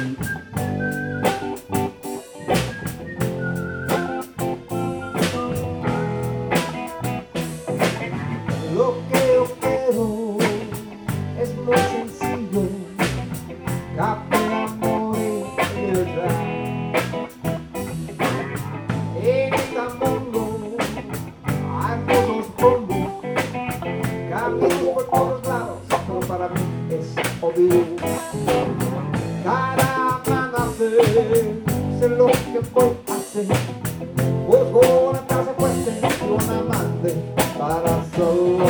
Lo que yo quiero es lo sencillo. Dame el amor y el sol. En este mundo hay muchos rumbo. Camino por todos lados, pero para mí es obvio sé lo que voy a hacer. Busco una casa fuerte y un amante para salvarme.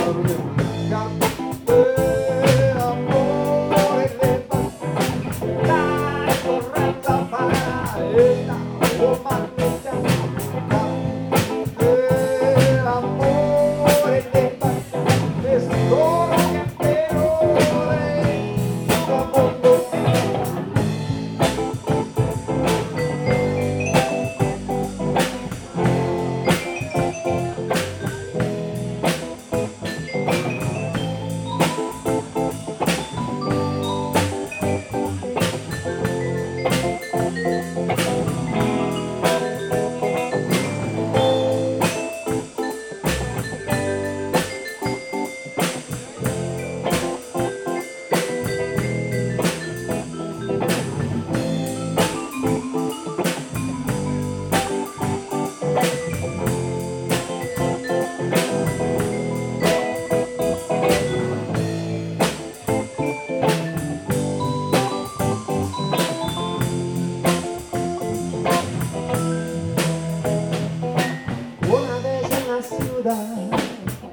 Ciudad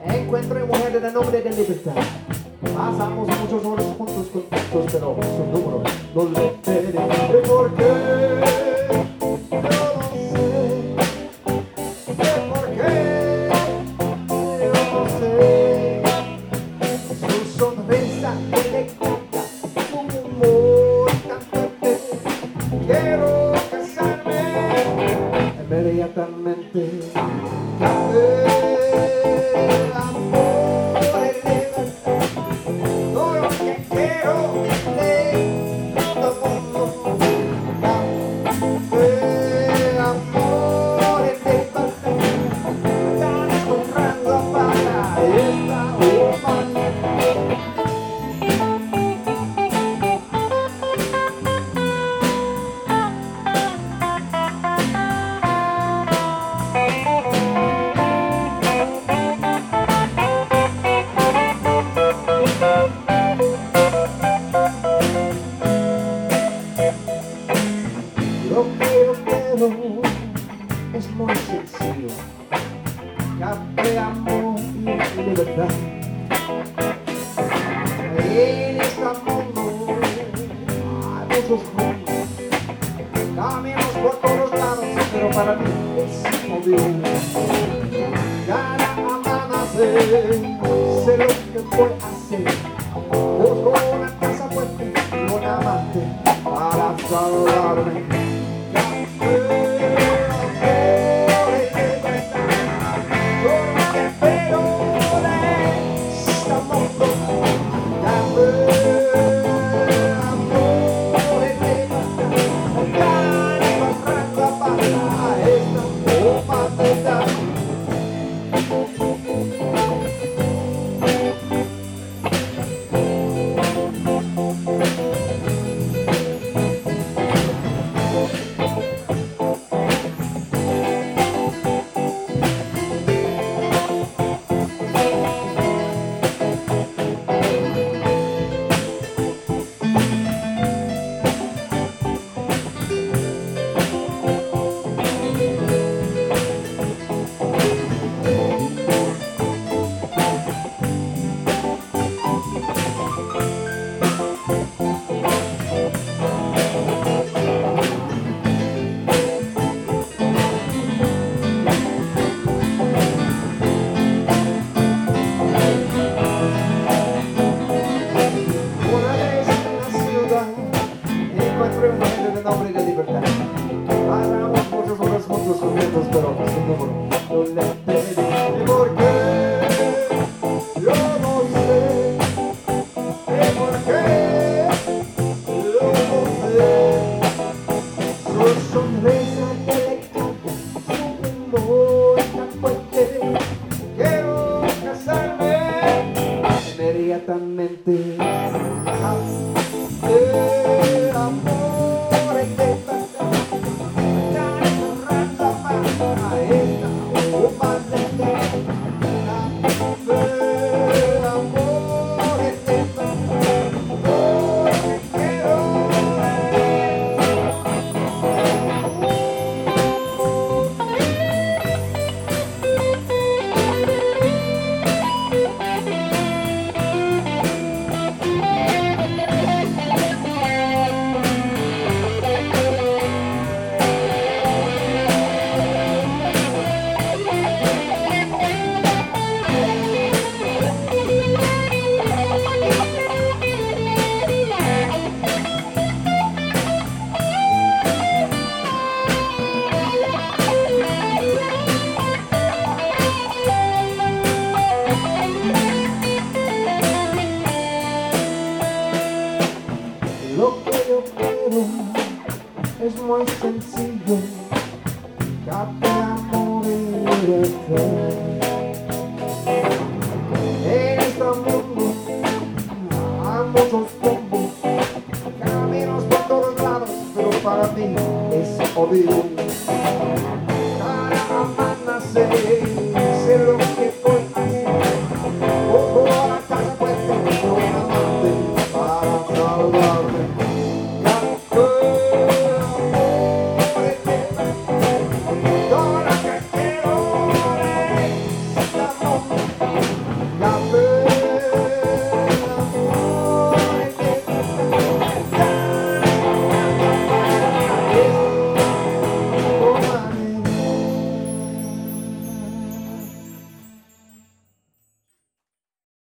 encuentro mujeres de nombre de libertad. Pasamos muchas horas juntos contentos, pero su número no le. ¿Por qué? Yo no sé. ¿Por qué? Yo no sé. Su sonrisa eléctrica, su humor tan. Quiero casarme inmediatamente. Lo que yo quiero es muy sencillo. Café, amor y libertad. En este mundo hay muchos mundos, caminos por todos lados, pero para mí es obvio. Cada amanecer sé lo que voy a hacer. Busco una fuente. Quiero casarme inmediatamente. El amor es de pasar, ya no es muy sencillo, capte amor y libertad. En este mundo hay muchos tumbos, caminos por todos lados, pero para mí es obvio.